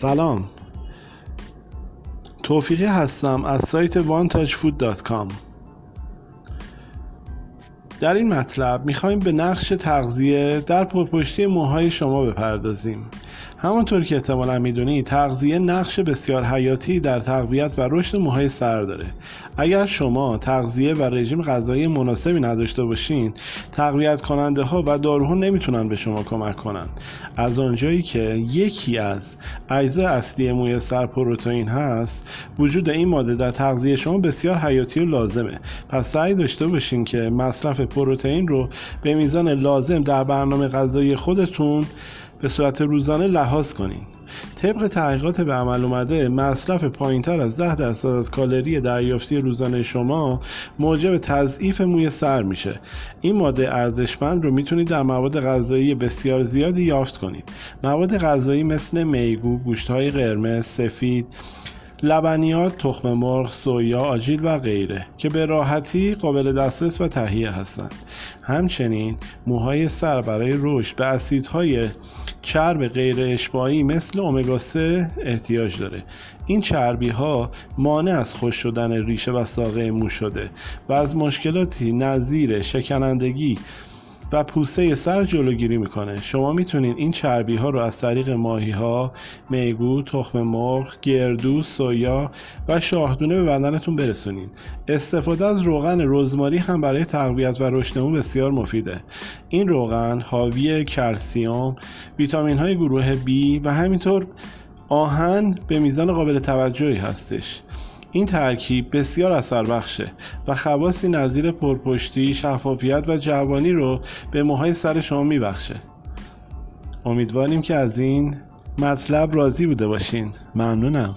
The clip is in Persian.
سلام. توفیقی هستم از سایت vantagefood.com در این مطلب می‌خوایم به نقش تغذیه در پرپشتی موهای شما بپردازیم. همانطور که احتمالا می‌دونی تغذیه نقش بسیار حیاتی در تقویت و رشد موهای سر داره. اگر شما تغذیه و رژیم غذایی مناسبی نداشته باشین تقویت کننده ها و داروها نمی‌تونن به شما کمک کنن. از آنجایی که یکی از اجزای اصلی موی سر پروتئین هست وجود این ماده در تغذیه شما بسیار حیاتی و لازمه. پس سعی داشته باشین که مصرف پروتئین رو به میزان لازم در برنامه غذایی خودتون به صورت روزانه لحاظ کنید طبق تحقیقات به عمل اومده مصرف پایینتر از 10 درصد از کالری دریافتی روزانه شما موجب تضعیف موی سر میشه. این ماده ارزشمند رو می‌تونید در مواد غذایی بسیار زیادی یافت کنید. مواد غذایی مثل میگو گوشتهای قرمز سفید لبنیات، تخم مرغ، سویا، آجیل و غیره که به راحتی قابل دسترس و تهیه هستند. همچنین موهای سر برای رشد به اسیدهای چرب غیر اشباعی مثل امگا 3 احتیاج داره این چربی ها مانع از خوش شدن ریشه و ساقه مو شده و از مشکلاتی نظیر شکنندگی و پوسته سر جلوگیری می‌کنه. شما می‌تونید این چربی ها رو از طریق ماهی ها میگو تخم مرغ گردو سویا و شاهدونه به بدنتون برسونید استفاده از روغن رزماری هم برای تقویت و رشد بسیار مفیده. این روغن حاوی کلسیوم ویتامین های گروه B و همینطور آهن به میزان قابل توجهی هستش. این ترکیب بسیار اثر بخشه و خواصی نظیر پرپشتی، شفافیت و جوانی رو به موهای سر شما میبخشه. امیدواریم که از این مطلب راضی بوده باشین. ممنونم.